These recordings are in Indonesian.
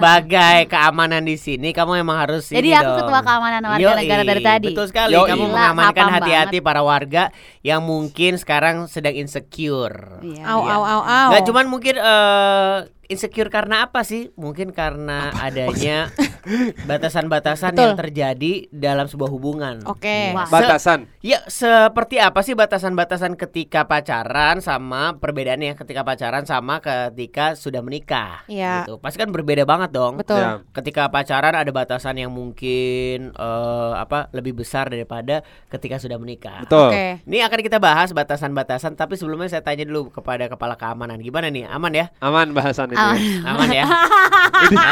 Sebagai keamanan di sini kamu emang harus Jadi ini aku dong. ketua keamanan warga Yoi, negara dari tadi. Betul sekali. Yoi. Kamu Gila, mengamankan hati-hati para warga yang mungkin sekarang sedang insecure. Iya. Au Iya. au au au. Gak cuman mungkin eh, insecure karena apa sih? Mungkin karena adanya batasan-batasan yang terjadi dalam sebuah hubungan. Oke. Wah. Batasan. Ya, seperti apa sih batasan-batasan ketika pacaran sama perbedaannya ketika pacaran sama ketika sudah menikah? Iya. Gitu. Pasti kan berbeda banget dong. Betul. Ya. Ketika pacaran ada batasan yang mungkin eh, apa lebih besar daripada ketika sudah menikah. Betul. Oke. Ini akan kita bahas batasan-batasan, tapi sebelumnya saya tanya dulu kepada kepala keamanan. Gimana nih? Aman ya? Aman bahasan ini. Aman. Aman ya?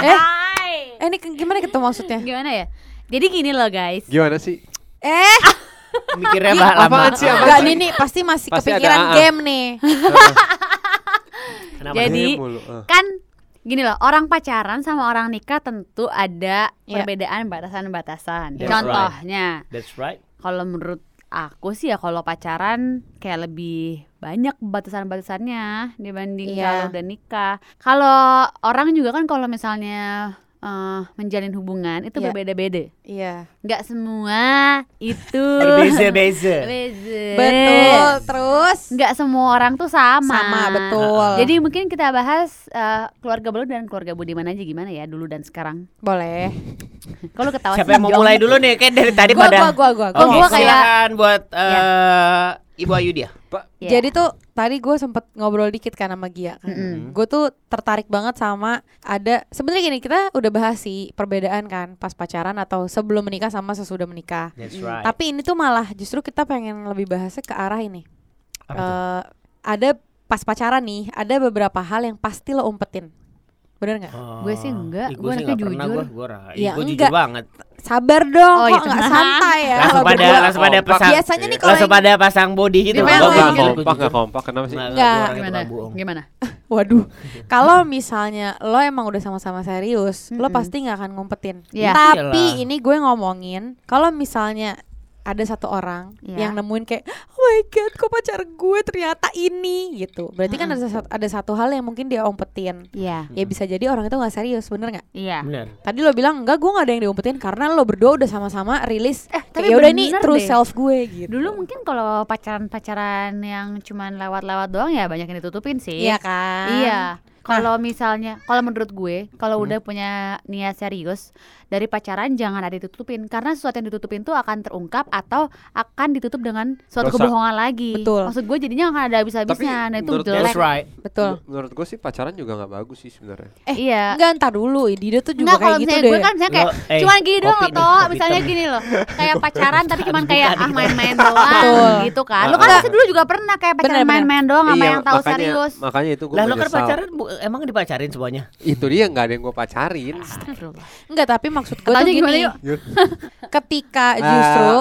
Eh, Hai. eh ini gimana gitu maksudnya? Gimana ya? Jadi gini loh guys. Gimana sih? Eh, Mikirnya bah lama. Apaan sih, apaan enggak nih nih pasti masih Pasti ada kepikiran AA. game nih. Kenapa? Jadi eh. kan gini loh, orang pacaran sama orang nikah tentu ada Iya. perbedaan batasan-batasan. That's Contohnya, That's right. kalau menurut aku sih ya kalau pacaran kayak lebih banyak batasan-batasannya dibanding Iya. kalau udah nikah. Kalau orang juga kan kalau misalnya eh, menjalin hubungan itu Iya. berbeda-beda. Iya. Nggak semua itu Berbeza-beza. Beza. Betul. Terus Nggak semua orang tuh sama. sama betul. Jadi mungkin kita bahas eh, keluarga Belu dan keluarga Budiman aja gimana ya dulu dan sekarang. boleh. Kalau ketawa Siapa yang mau mulai dulu nih? Kayak dari tadi Gua pada gua gua gua. Oh, Oke, gua kayak- buat eh, Ibu Ayu dia. Pak, Iya. Jadi tuh tadi gue sempet ngobrol dikit kan sama Gia kan. Mm-mm. Gue tuh tertarik banget sama ada sebenarnya gini kita udah bahas sih perbedaan kan pas pacaran atau sebelum menikah sama sesudah menikah. That's right. Tapi ini tuh malah justru kita pengen lebih bahasnya ke arah ini. Apa? Eh, ada pas pacaran nih ada beberapa hal yang pasti lo umpetin. Bener nggak? Oh. Gue sih enggak, Ih, gue anaknya jujur. gue, Ya, jujur enggak. banget. Sabar dong, Oh, kok gitu. nggak santai ya? Langsung kalau pada berdua? langsung pada kompak. pasang Biasanya nih kalau langsung yang- pada pasang body gitu. Nggak kompak, nggak kompak. Kenapa sih? Nggak, Gimana? Gimana? Waduh, kalau misalnya lo emang udah sama-sama serius, lo Mm-mm. pasti nggak akan ngumpetin. Iya. Tapi Iyalah. ini gue ngomongin, kalau misalnya ada satu orang Iya. yang nemuin kayak, oh my god, kok pacar gue ternyata ini gitu. Berarti kan ada satu, ada satu hal yang mungkin dia umpetin. Iya. Ya bisa jadi orang itu nggak serius, bener nggak? Iya. Bener. Tadi lo bilang enggak, gue nggak ada yang diumpetin karena lo berdua udah sama-sama rilis. Eh, tapi ya udah ini bener true deh. self gue gitu. Dulu mungkin kalau pacaran-pacaran yang cuman lewat-lewat doang ya banyak yang ditutupin sih. Iya kan? Iya. Kalau misalnya, kalau menurut gue, kalau udah punya niat serius dari pacaran jangan ada ditutupin karena sesuatu yang ditutupin tuh akan terungkap atau akan ditutup dengan suatu Dosa. kebohongan lagi. Betul. Maksud gue jadinya akan ada habis-habisnya. Tapi Nah itu jelek. That's right. Betul. Menur- Menurut gue sih pacaran juga nggak bagus sih sebenarnya. Eh, Iya. Enggak, ntar dulu. Dida tuh juga kalau kayak gitu misalnya deh. gue kan misalnya kayak Lo, eh, cuman gini doang nih, kopi misalnya gini loh kayak pacaran tapi cuman kayak ah main-main doang Betul. gitu kan lu kan pasti dulu juga pernah kayak pacaran main-main doang sama Iya, yang tahu serius Makanya itu gue Lah lo kan pacaran bu- emang dipacarin semuanya? Itu dia nggak ada yang gue pacarin. Enggak, tapi maksud gue tuh Tanya gimana gini. yuk? Ketika Ah, justru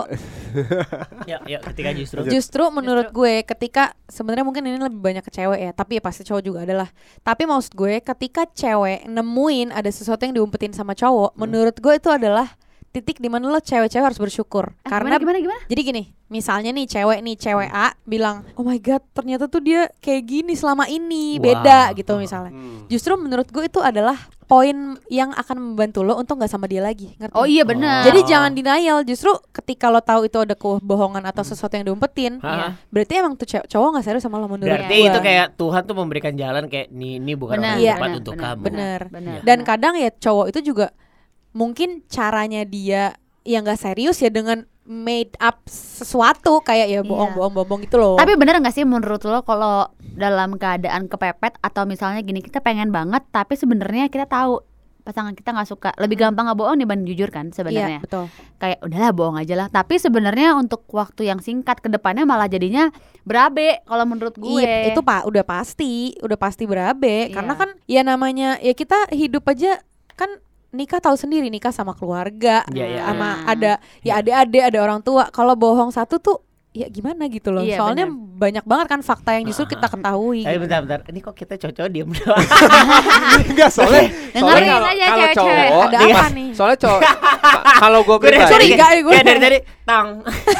Ya, ya ketika justru Justru menurut gue ketika sebenarnya mungkin ini lebih banyak ke cewek ya, tapi ya pasti cowok juga adalah. Tapi maksud gue ketika cewek nemuin ada sesuatu yang diumpetin sama cowok, Hmm. menurut gue itu adalah titik di mana lo cewek-cewek harus bersyukur. Eh, Karena gimana gimana, gimana? jadi gini, misalnya nih cewek nih cewek A bilang, "Oh my god, ternyata tuh dia kayak gini selama ini, Wow. beda." gitu misalnya. Hmm. Justru menurut gue itu adalah poin yang akan membantu lo untuk nggak sama dia lagi, ngerti? Oh iya benar. Jadi jangan denial. Justru ketika lo tahu itu ada kebohongan atau sesuatu yang diumpetin? Iya. berarti emang tuh cewek- cowok nggak serius sama lo menurut Berarti gua. itu kayak Tuhan tuh memberikan jalan kayak ini ini bukan Benar, orang yang Iya. tepat untuk benar, kamu. Bener. benar. Dan benar. kadang ya cowok itu juga mungkin caranya dia yang nggak serius ya dengan made up sesuatu kayak ya Iya. bohong-bohong-bohong gitu loh. Tapi bener gak sih menurut lo kalau dalam keadaan kepepet atau misalnya gini kita pengen banget tapi sebenarnya kita tahu pasangan kita nggak suka lebih gampang nggak bohong dibanding jujur kan iya sebenarnya betul. kayak udahlah bohong aja lah tapi sebenarnya untuk waktu yang singkat ke depannya malah jadinya berabe kalau menurut gue Iya itu pak udah pasti udah pasti berabe Iya. karena kan ya namanya ya kita hidup aja kan nikah tahu sendiri nikah sama keluarga Iya, iya, sama iya. ada ya adik-adik ada orang tua kalau bohong satu tuh ya gimana gitu loh. Iya, Soalnya banyak banget kan fakta yang justru kita ketahui. Tapi gitu. bentar-bentar, ini kok kita cocok diem doang. Enggak soalnya Dengerin soalnya kalau- aja kalau cowok Ada apa nih? Soalnya cowok ka- kalau gue pribadi Curiga ya gue. ya dari tadi tang.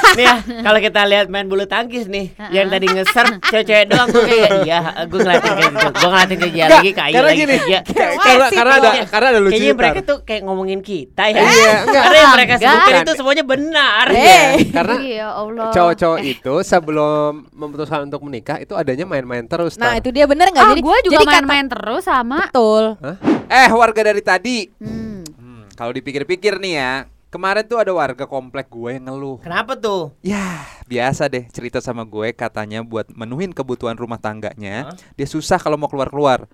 nih ya, kalau kita lihat main bulu tangkis nih, yang tadi ngeser cewek-cewek doang gue kayak iya, gue ngeliatin kayak gitu. Gue ngeliatin ke dia lagi kayak karena gini. dia. karena karena ada karena ada lucu Kayaknya mereka tuh kayak ngomongin kita ya. Iya, enggak. Karena yang mereka sebutkan itu semuanya benar. Iya, karena Iya Allah. cowok-cowok itu sebelum memutuskan untuk menikah itu adanya main-main terus. Nah, Tar. itu dia bener nggak? Ah, jadi gue juga main-main terus sama. betul. Hah? Eh, warga dari tadi. Hmm. Hmm, kalau dipikir-pikir nih ya, kemarin tuh ada warga komplek gue yang ngeluh. Kenapa tuh? Ya, biasa deh cerita sama gue katanya buat menuhin kebutuhan rumah tangganya, dia susah kalau mau keluar-keluar.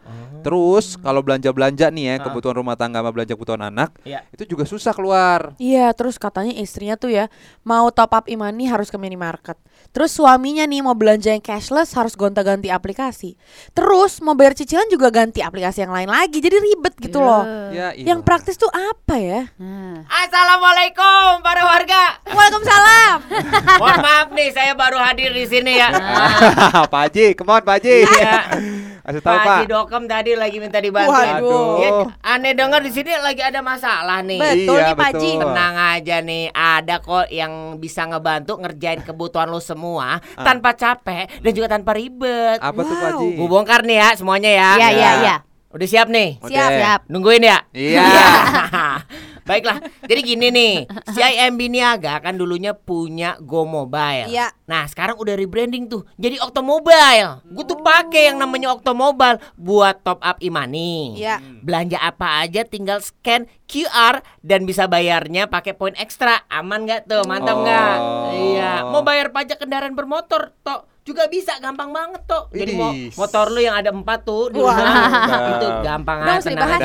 Terus kalau belanja-belanja nih ya, Hah? kebutuhan rumah tangga sama belanja kebutuhan anak, Iya. itu juga susah keluar. Iya, terus katanya istrinya tuh ya mau top up imani harus ke minimarket. Terus suaminya nih mau belanja yang cashless harus gonta-ganti aplikasi. Terus mau bayar cicilan juga ganti aplikasi yang lain lagi. Jadi ribet gitu loh. Ya, iya. Yang praktis tuh apa ya? Nah. Assalamualaikum para warga. Waalaikumsalam. Mohon maaf nih, saya baru hadir di sini ya. Pak Haji, come on Pak Haji. Kasih tahu Pak Dokem tadi lagi minta dibantu. Waduh. Ya, aneh dengar di sini lagi ada masalah nih. Betul Iya, nih Pak betul. Tenang aja nih, ada kok yang bisa ngebantu ngerjain kebutuhan lo semua Ah. tanpa capek dan juga tanpa ribet. Apa tuh Pak Haji? Gue bongkar nih ya semuanya ya. Iya, iya, Ya. iya. Udah siap nih? Siap, siap. Nungguin ya? Iya. Baiklah, jadi gini nih, si IMB Niaga kan dulunya punya Go Mobile. Iya. Nah sekarang udah rebranding tuh, jadi Octomobile. Gue tuh pakai yang namanya Octomobile buat top up imani. Iya. Belanja apa aja tinggal scan QR dan bisa bayarnya pakai poin ekstra. Aman nggak tuh? Mantap nggak? Oh. Iya. Mau bayar pajak kendaraan bermotor toh juga bisa gampang banget toh. Jadi Widih. motor lu yang ada empat tuh di Wah. rumah itu gampang aja. tenang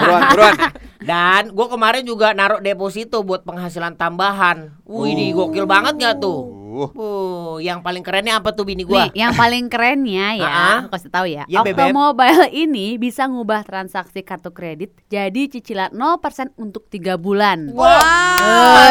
buruan, buruan. Dan gue kemarin juga naruh deposito buat penghasilan tambahan. Wih, di gokil banget gak tuh? Uh, Uh, yang paling kerennya apa tuh bini Nih, gua? yang paling kerennya ya, aku kasih tahu ya. Ya, Bebep. Octomobile ini bisa ngubah transaksi kartu kredit jadi cicilan 0% untuk tiga bulan. Wow.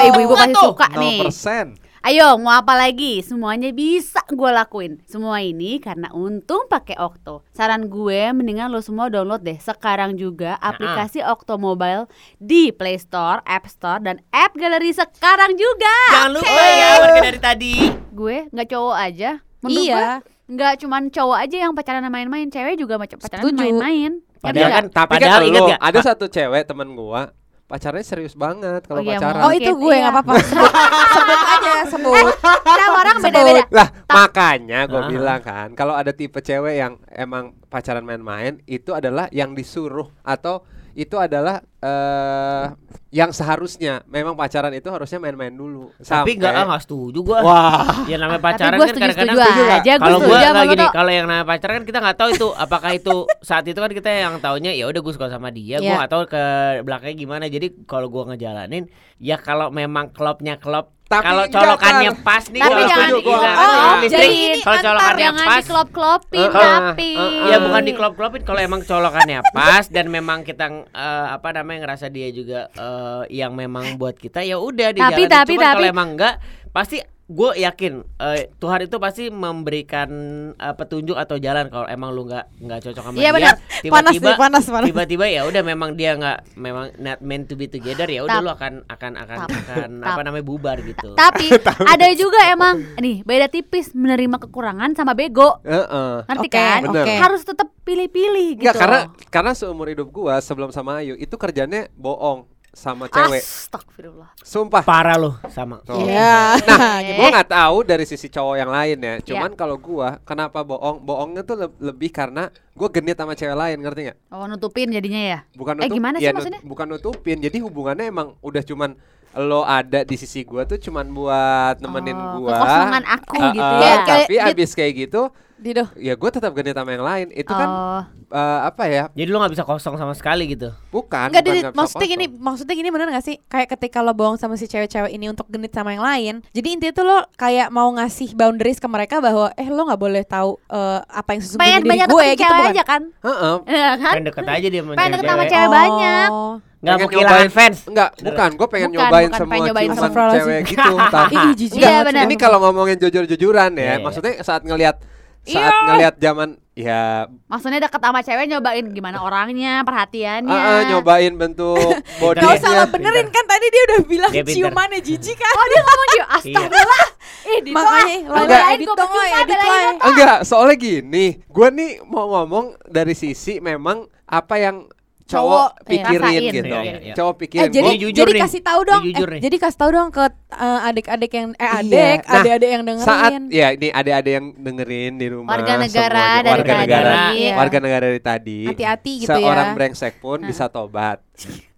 Eh, ibu-ibu pasti tuh. suka nih. 0%. Ayo, mau apa lagi? Semuanya bisa gue lakuin. Semua ini karena untung pakai Okto. Saran gue mendingan lo semua download deh sekarang juga aplikasi Okto Mobile di Play Store, App Store dan App Gallery sekarang juga. Jangan lupa ya warga dari tadi. Gue nggak cowok aja. Menurut Iya. gue nggak cuman cowok aja yang pacaran main-main, cewek juga macam pacaran main-main. Ya Padahal nggak? kan, Tapi padahal kan ingat lu, gak? ada satu cewek teman gua pacarnya serius banget kalau Oh iya, pacaran. Oh itu gue Iya. nggak apa-apa. Sebut, sebut aja sebut. Tiap orang beda-beda. Lah makanya gue Ah. bilang kan kalau ada tipe cewek yang emang pacaran main-main itu adalah yang disuruh atau itu adalah eh yang seharusnya memang pacaran itu harusnya main-main dulu. Tapi enggak ah, nggak setuju gua. Wah. Ya namanya Tapi pacaran kan kadang-kadang setuju aja. Gue kalau setuju gua sama nggak lo gini, kalau yang namanya pacaran kan kita nggak tahu itu apakah itu saat itu kan kita yang taunya ya udah gue suka sama dia, gua Iya. nggak tahu ke belakangnya gimana. Jadi kalau gua ngejalanin ya kalau memang klopnya klop Tapi kalau colokannya Tar. pas nih Tapi kalau jangan setuju di- gua oh, kan listrik. jadi ini kalau colokannya Jangan pas diklop-klopin Eh, tapi. eh, Ya bukan diklop-klopin kalau emang colokannya pas dan memang kita eh, apa namanya ngerasa dia juga eh, yang memang buat kita ya udah Tapi, dijalanin. tapi, Cuman kalau tapi- emang enggak pasti gue yakin eh, Tuhan itu pasti memberikan eh, petunjuk atau jalan kalau emang lu nggak nggak cocok sama Iya, dia tiba-tiba nih, panas, panas. tiba-tiba ya udah memang dia nggak memang not meant to be together ya udah lu akan akan akan Tap. akan Tap. apa namanya bubar gitu Tapi ada juga emang nih beda tipis menerima kekurangan sama bego. Heeh. Ngerti Oke, kan? bener. Harus tetap pilih-pilih gitu. Enggak karena karena seumur hidup gua sebelum sama Ayu itu kerjanya bohong sama cewek. Astagfirullah. Sumpah. parah lu sama. Iya. Nah, Eh. gua nggak tahu dari sisi cowok yang lain ya. Cuman kalau gua kenapa bohong? Bohongnya tuh le- lebih karena gua genit sama cewek lain, ngerti nggak? Oh nutupin jadinya ya. Bukan Eh, nutup, gimana sih ya, nut- maksudnya? bukan nutupin. Jadi hubungannya emang udah cuman lo ada di sisi gua tuh cuman buat nemenin Oh, gua. Kekosongan aku Uh, gitu uh, ya. Tapi kayak- abis kayak gitu, Dido. ya gua tetap genit sama yang lain. Itu kan Oh. uh, apa ya? jadi lu nggak bisa kosong sama sekali gitu Bukan. Enggak, bukan Didit, bisa maksudnya gini, maksudnya gini bener gak sih? Kayak ketika lo bohong sama si cewek-cewek ini untuk genit sama yang lain. Jadi intinya tuh lo kayak mau ngasih boundaries ke mereka bahwa eh lo nggak boleh tahu eh, apa yang sesungguhnya Pengen diri banyak gue gitu cewek bukan? aja kan? Heeh. Iya kan? pengen deket aja dia Pengen deket sama cewek. cewek banyak. Oh. Nggak mau kehilangan fans. Enggak, bukan. Gue pengen Bukan, nyobain bukan, semua pengen nyobain ciuman cewek gitu. Tapi Ih, jijik Iya, sih. ini kalau ngomongin jujur-jujuran ya, Iya, iya. maksudnya saat ngelihat saat Iya. ngelihat zaman ya. Maksudnya deket sama cewek nyobain gimana orangnya, perhatiannya. ah, ah, nyobain bentuk body Gak usah lo benerin kan tadi dia udah bilang Dia ciumannya jijik kan. Oh dia ngomong gitu, astagfirlah. Ih, di Makanya lo Belain gua. Enggak, soalnya gini, gue nih mau ngomong dari sisi memang apa yang cowok iya. pikirin Rasain. gitu. Iya, iya, iya. Cowok Eh pikirin. jadi Ini jujur jadi nih. kasih tahu dong. jujur eh, nih. jadi kasih tahu dong ke eh, adik-adik yang eh Iya. adik, Nah, adik-adik yang dengerin. saat ya ini adik-adik yang dengerin di rumah Warga negara semuanya, dari warga tadi. negara Iya. warga negara dari tadi Hati-hati gitu seorang ya. brengsek pun bisa tobat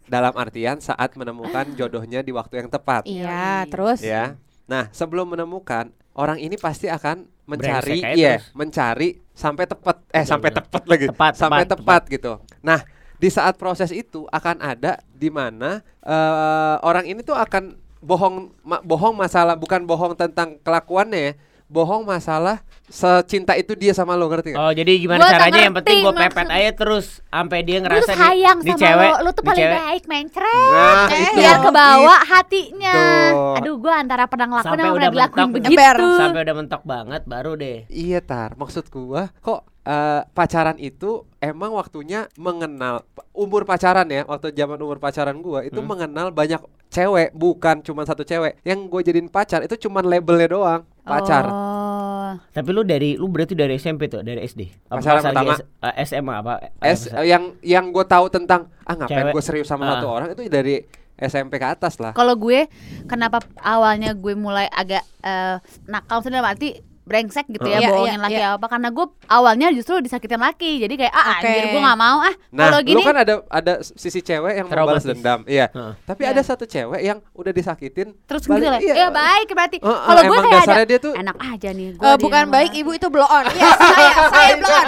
dalam artian saat menemukan jodohnya di waktu yang tepat Iya, terus ya nah sebelum menemukan orang ini pasti akan mencari iya terus. mencari sampai tepat eh Betul, sampai tepat lagi Tepat, sampai tepat, tepat, gitu nah di saat proses itu akan ada di mana eh, orang ini tuh akan bohong ma- bohong masalah bukan bohong tentang kelakuannya ya bohong masalah secinta itu dia sama lo ngerti nggak? Oh jadi gimana Gua caranya yang penting gue pepet aja terus sampai dia Lu ngerasa tuh nih- sayang nih sama cewek, lo, lu tuh paling cewek baik, mencret. Nah, Eh, itu. biar ke bawah hatinya. Itu. Aduh, gua antara pernah ngelakuin Sampai sama udah pernah dilakuin begitu. Ember. sampai udah mentok banget baru deh. Iya tar, maksud gua kok eh, pacaran itu emang waktunya mengenal umur pacaran ya, waktu zaman umur pacaran gua itu Hmm. mengenal banyak cewek, bukan cuma satu cewek. Yang gue jadiin pacar itu cuma labelnya doang, pacar. Oh. Tapi lu dari lu berarti dari SMP tuh, dari SD. Pacaran lagi pertama. S- eh, SMA apa? S yang yang gue tahu tentang ah ngapain gue serius sama Ah. satu orang itu dari SMP ke atas lah. Kalau gue kenapa awalnya gue mulai agak eh, nakal maksudnya dalam arti brengsek gitu ya Iya, bohongin iya, laki iya. apa karena gue awalnya justru disakitin laki jadi kayak ah Oke. anjir gue nggak mau ah Nah, kalau lu gini kan ada ada sisi cewek yang membalas Traumatis. dendam, iya. Heeh. Tapi Iya. ada satu cewek yang udah disakitin terus balik- gitu lah iya. ya baik berarti Heeh, kalau gue kayak ada dia tuh enak aja nih gue Eh, bukan baik ibu itu blow on. Iya, saya saya blow on.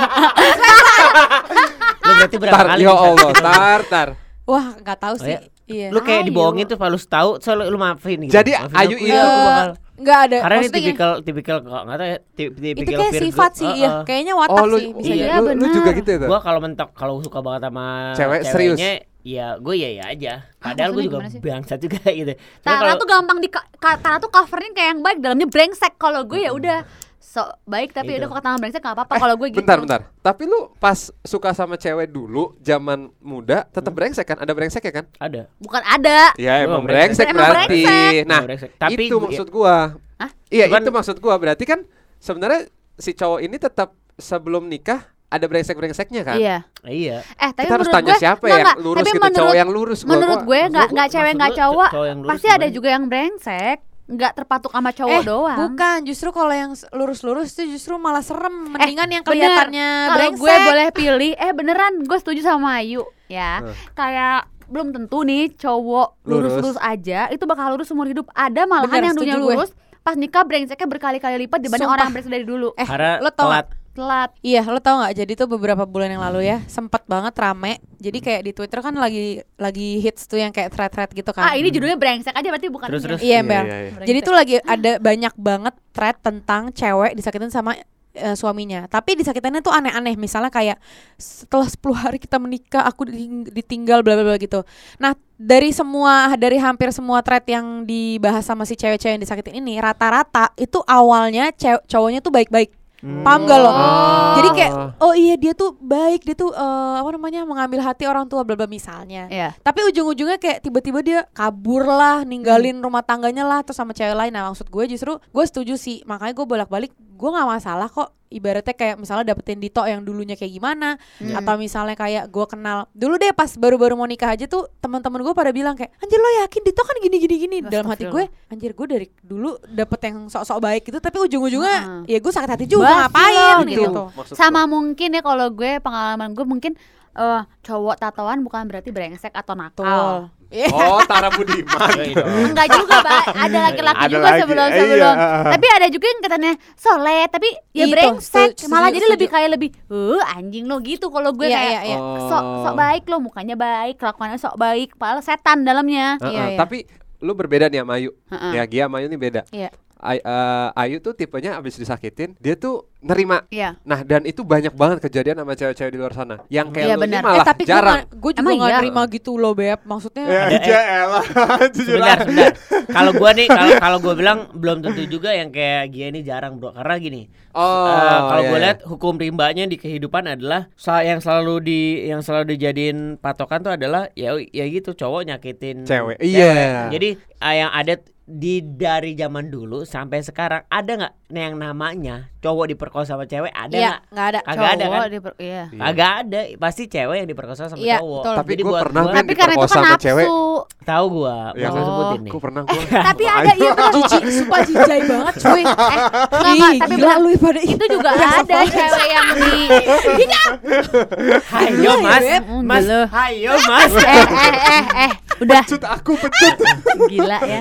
Lu berarti berapa tar, kali ya Allah, tar, tar. Wah, nggak tahu Oh, sih. Ya? Iya. Lu kayak Ayo. dibohongin tuh kalau tahu selalu lu maafin gitu. Jadi, Maafin Ayu itu- ya, aku Eh, bakal- nggak ada. Karena ini tipikal tipikal kok enggak tahu ya, tip- itu tipikal kayak Virgo. sifat sih, Heeh. ya. Kayaknya watak Oh, lu, sih bisa Iya, lu, jadi. lu benar. juga gitu ya? Gua kalau mentok kalau suka banget sama Cewek, serius? ceweknya, ya gue ya ya aja. Padahal gue juga bangsat juga gitu. Tara kalau- tuh gampang di Tara tuh covernya kayak yang baik dalamnya brengsek kalau gue ya udah so baik tapi Itu. udah kok kata brengsek nggak apa-apa kalau gue gitu Bentar, bentar. Tapi lu pas suka sama cewek dulu zaman muda tetap Hmm. brengsek kan? Ada brengsek ya kan? ada. bukan ada Ya Oh, emang brengsek. brengsek Emang berarti. brengsek. Nah, brengsek. Tapi itu maksud gua. Hah? Iya, Cuman- itu maksud gua. Berarti kan sebenarnya si cowok ini tetap sebelum nikah ada brengsek-brengseknya kan? iya Iya. eh tapi Kita harus menurut tanya gue siapa yang nggak. lurus tapi gitu, menurut, cowok yang lurus gua. menurut Gua- gue nggak nggak cewek nggak cowok pasti ada juga yang brengsek nggak terpatuk sama cowok eh, doang bukan. Justru kalau yang lurus-lurus tuh justru malah serem. Eh, Mendingan yang bener. kelihatannya kalau gue boleh pilih eh beneran gue setuju sama Ayu ya Eh. kayak belum tentu nih cowok Lurus. lurus-lurus aja itu bakal lurus seumur hidup ada malahan Bener, yang dunia setuju gue. lurus pas nikah brengseknya berkali-kali lipat dibanding Sumpah. orang yang brengsek dari dulu Eh, Karena lo tau telat. Telat Iya, lo tau nggak? Jadi tuh beberapa bulan yang lalu ya, sempet banget rame. Jadi kayak di Twitter kan lagi lagi hits tuh yang kayak thread-thread gitu kan. ah ini judulnya brengsek aja berarti bukan Terus, ini. terus. Iya, Iya, Bel. iya, iya. Jadi tuh lagi ada banyak banget thread tentang cewek disakitin sama eh, suaminya. Tapi disakitinnya tuh aneh-aneh. Misalnya kayak setelah 10 hari kita menikah, aku diting- ditinggal bla bla bla gitu. Nah, dari semua dari hampir semua thread yang dibahas sama si cewek-cewek yang disakitin ini, rata-rata itu awalnya cew- cowoknya tuh baik-baik. Paham gak lo? Oh. Jadi kayak oh iya dia tuh baik, dia tuh eh, apa namanya mengambil hati orang tua bla bla misalnya. Iya. Tapi ujung-ujungnya kayak tiba-tiba dia kabur lah, ninggalin rumah tangganya lah, terus sama cewek lain. Nah maksud gue justru gue setuju sih, makanya gue bolak-balik gue nggak masalah kok. Ibaratnya kayak misalnya dapetin Dito yang dulunya kayak gimana, Hmm. atau misalnya kayak gue kenal dulu deh pas baru-baru mau nikah aja tuh teman-teman gue pada bilang kayak anjir lo yakin Dito kan gini gini gini dalam hati gue anjir gue dari dulu dapet yang sok-sok baik gitu tapi ujung-ujungnya Heeh. ya gue sakit hati juga Basi ngapain gitu. gitu. Maksud sama mungkin ya kalau gue pengalaman gue mungkin eh, cowok tatoan bukan berarti brengsek atau nakal. Iya. Oh, Tara Budiman. Enggak juga, Mbak. Ada laki-laki juga lagi, sebelum iya. sebelum. Tapi ada juga yang katanya soleh, tapi ya Itu, brengsek. setuju, Malah setuju, jadi lebih kayak lebih, "Uh, anjing lo gitu." Kalau gue Iya, kayak iya, iya. sok sok baik lo, mukanya baik, kelakuannya sok baik, padahal setan dalamnya. Heeh, Iya, iya. Tapi lu berbeda nih sama Ayu. Heeh. Ya, Gia sama Ayu nih beda. Iya. Ay- eh, Ayu tuh tipenya abis disakitin dia tuh nerima Iya. nah dan itu banyak banget kejadian sama cewek-cewek di luar sana yang kayak Iya, lu ini benar. malah eh tapi gue jarang gue juga Emang nggak iya? nerima gitu loh beb maksudnya ya Ada, Sebentar, aja. sebentar. Kalau gua nih, kalau kalau gua bilang belum tentu juga yang kayak Gia ini jarang, Bro. Karena gini. oh eh, kalau iya, gue iya. lihat hukum rimbanya di kehidupan adalah sa- yang selalu di yang selalu dijadiin patokan tuh adalah ya ya gitu cowok nyakitin Cewek. Iya. Jadi eh, yang ada di dari zaman dulu sampai sekarang ada nggak yang namanya cowok diperkosa sama cewek ada Iya, nggak? nggak ada. Kagak ada kan? Cowok diper- iya. Iya. Kagak ada, pasti cewek yang diperkosa sama Iya, cowok. betul. Tapi gua buat pernah, gua-. Tapi karena itu kan sama nafsu. cewek. tahu gua, Ya, Oh. sebutin nih. Gue pernah gue Tapi ada iya benar. Jijik, sumpah jijai banget cuy. Eh, Enggak, tapi gila lu pada Itu juga ada cewek yang di Hayo mas, Beb. mas, hayo mas. eh eh eh eh udah Pecut aku pecut gila ya.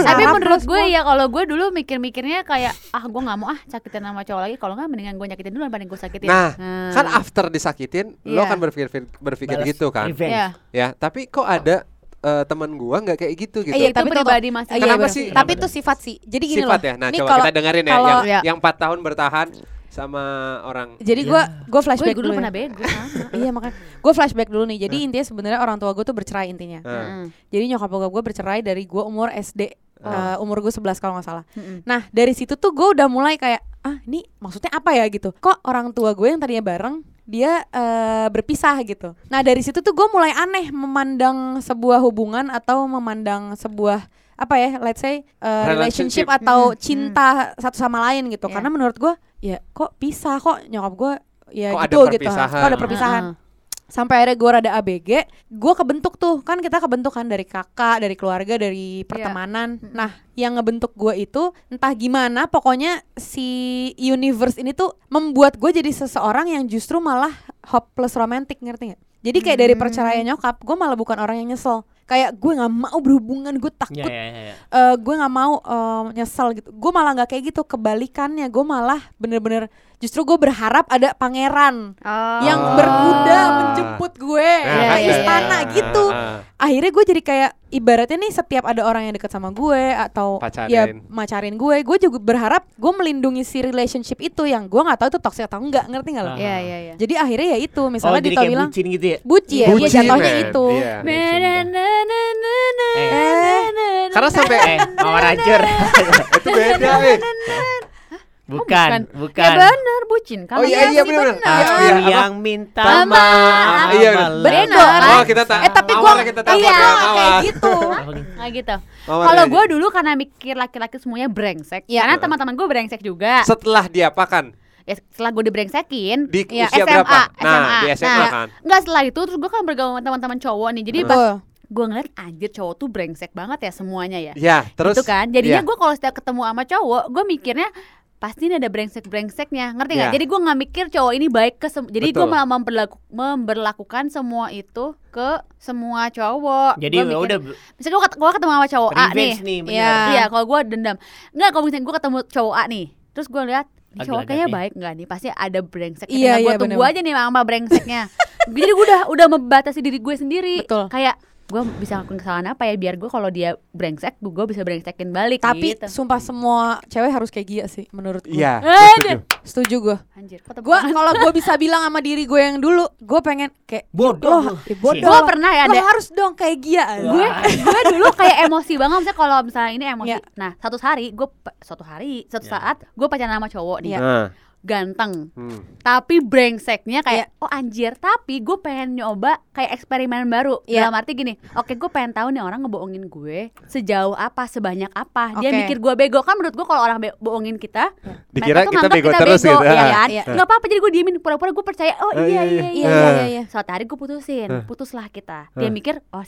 Tapi menurut gue ya kalau gue dulu mikir-mikirnya kayak ah gue nggak mau ah sakitin sama cowok lagi kalau nggak mendingan gue nyakitin dulu daripada gue sakitin. Nah, Hmm. kan after disakitin lo Iya. kan berpikir berpikir Balas gitu kan. Iya. ya tapi kok ada eh, teman gua nggak kayak gitu gitu Iya, Itu tapi tuh- pribadi Iya, Kenapa bener. sih? Tapi itu sifat sih. Jadi gini sifat loh. ya nah Nih coba kalau kita dengerin ya yang Iya. yang empat tahun bertahan sama orang jadi gue gue gue flashback dulu dulu. ya. pernah bego. Iya makanya gue flashback dulu nih. Jadi intinya sebenarnya orang tua gue tuh bercerai intinya. Nah, Mm-mm. Jadi nyokap bokap gue bercerai dari gue umur SD. eh, umur gue 11 kalau nggak salah. Mm-mm. Nah dari situ tuh gue udah mulai kayak ah ini maksudnya apa ya gitu. Kok orang tua gue yang tadinya bareng dia eh, berpisah gitu. Nah dari situ tuh gue mulai aneh memandang sebuah hubungan atau memandang sebuah apa ya, let's say eh, Relationship. relationship atau Hmm, cinta satu sama lain gitu. Iya. Karena menurut gue ya kok pisah kok nyokap gue ya Kok ada gitu gitu. Kok ada perpisahan. Heeh. Sampai akhirnya gue rada ABG, gue kebentuk tuh kan kita kebentuk kan dari kakak, dari keluarga, dari pertemanan. Mm-mm. Nah, yang ngebentuk gue itu entah gimana, pokoknya si universe ini tuh membuat gue jadi seseorang yang justru malah hopeless romantic ngerti nggak? Jadi kayak dari Hmm. perceraian nyokap, gue malah bukan orang yang nyesel. Kayak gue nggak mau berhubungan, gue takut ya, ya, ya. eh gue nggak mau eh, nyesel gitu gue malah nggak kayak gitu kebalikannya gue malah bener-bener justru gue berharap ada pangeran Oh. yang berkuda menjemput gue Nah, Iya, ke iya, istana iya. gitu Ah, ah. akhirnya gue jadi kayak ibaratnya nih setiap ada orang yang deket sama gue atau Pacarin. ya macarin gue gue juga berharap gue melindungi si relationship itu yang gue nggak tahu itu toxic atau enggak ngerti nggak lo Ah. Iya iya iya. jadi akhirnya ya itu Oh, misalnya jadi Dito bilang bucin gitu ya? bucin, ya Bucin, jatuhnya men. itu Iya. Eh, Karena sampai Eh, mawar hancur. itu beda eh. Bukan, bukan. Ya benar bucin. Kalau Oh iya iya sih benar. benar. Ah, iya, apa? yang minta Maaf. Iya, benar. Oh, kita tak. eh tapi gue Mawar kita tak iya pakai kayak gitu Apa gitu? Gitu. Kalau kayak gue gitu. dulu karena mikir laki-laki semuanya brengsek. Iya. Karena teman-teman gue brengsek juga. Setelah diapakan Ya, setelah gue dibrengsekin, di Iya, usia SMA, berapa? Nah, SMA. di SMA Nah, kan. Enggak setelah itu terus gue kan bergaul sama teman-teman cowok nih. Jadi pas gue ngeliat anjir cowok tuh brengsek banget ya semuanya ya. Ya, terus Itu kan. Jadinya iya. gue kalau setiap ketemu sama cowok, gue mikirnya pasti ini ada brengsek-brengseknya, ngerti nggak? Iya. Jadi gue nggak mikir cowok ini baik ke sem- jadi gue malah memperlaku- memberlakukan semua itu ke semua cowok. Jadi Gua ya mikir- udah misalnya gue ket- ketemu sama cowok A nih, nih. Iya. Iya, kalau gue dendam. Enggak, kalau misalnya gue ketemu cowok A nih, terus gue lihat ini cowok kayaknya baik nggak nih? Pasti ada brengsek. Iya, gue iya, tunggu bener. aja nih sama brengseknya. Jadi gue udah udah membatasi diri gue sendiri. Betul. Kayak gue bisa ngelakuin kesalahan apa ya biar gue kalau dia brengsek, gue bisa brengsekin balik. Tapi gitu. sumpah semua cewek harus kayak Gia sih menurut gue. Iya, Eh, gue setuju. Setuju gue. anjir. Gue kalau gue bisa bilang sama diri gue yang dulu, gue pengen kayak Bodoh ya bodoh. Gue pernah ya ada harus dong kayak Gia. gue gue dulu kayak emosi banget misalnya kalau misalnya ini emosi. Iya. Nah, satu hari gue suatu hari, suatu Iya. saat gue pacaran sama cowok nih. Iya. Nah, Ganteng. hmm. tapi brengseknya kayak Iya. oh anjir tapi gue pengen nyoba kayak eksperimen baru Iya. dalam arti gini oke gue pengen tahu nih orang ngebohongin gue sejauh apa sebanyak apa dia mikir gue bego kan menurut gue kalau orang be- bohongin kita Dikira mereka tuh kita bego terus gitu. ya kan Iya. nggak apa-apa jadi gue diemin pura-pura gue percaya oh Ah, iya, iya iya iya. iya, Iya iya iya. iya. suatu hari gue putusin Ah. putuslah kita dia mikir oh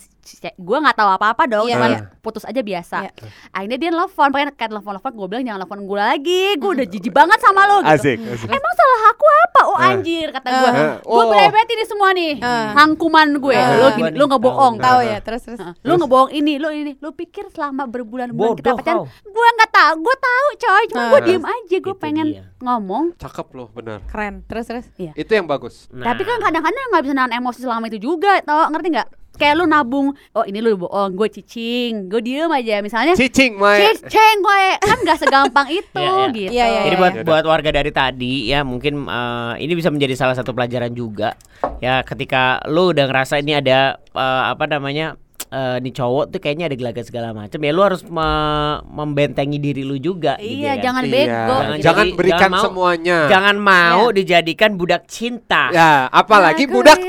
gue nggak tahu apa-apa dong Iya, cuman iya. putus aja biasa Iya. akhirnya dia nelfon pengen kayak nelfon-nelfon gue bilang jangan nelfon gue lagi gue udah jijik banget sama lo gitu. Emang salah aku apa? Oh Ah. anjir kata gue. Gue Oh. berebet ini semua nih. Rangkuman gue. Lo gini, lo ngebohong. Tahu, Tahu Ah. ya, terus terus. Lo ngebohong ini, lo ini. Lo pikir selama berbulan-bulan kita pacaran, gue nggak tahu. Gue tahu, coy. Cuma gue Ah. diem aja. Gue pengen dia. ngomong. Cakep loh, benar. Keren. Terus terus. Itu yang bagus. Nah, Tapi kan kadang-kadang nggak bisa nahan emosi selama itu juga, tau? Ngerti nggak? Kayak lu nabung oh ini lu bohong gue cicing gue diem aja misalnya Cicing, Mae. cicing gue kan gak segampang itu Iya, iya. gitu Iya, iya, Jadi iya. buat Yaudah. buat warga dari tadi ya mungkin eh, ini bisa menjadi salah satu pelajaran juga ya ketika lu udah ngerasa ini ada eh, apa namanya eh, nih cowok tuh kayaknya ada gelagat segala macam ya lu harus me- membentengi diri lu juga gitu iya kan. jangan Iya. bego Jangan gitu. Jangan Jadi, berikan jangan mau- semuanya. jangan mau Iya. dijadikan budak cinta Ya, apalagi Aku budak yang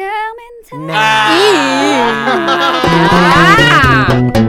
minta- nah Ih. Ah.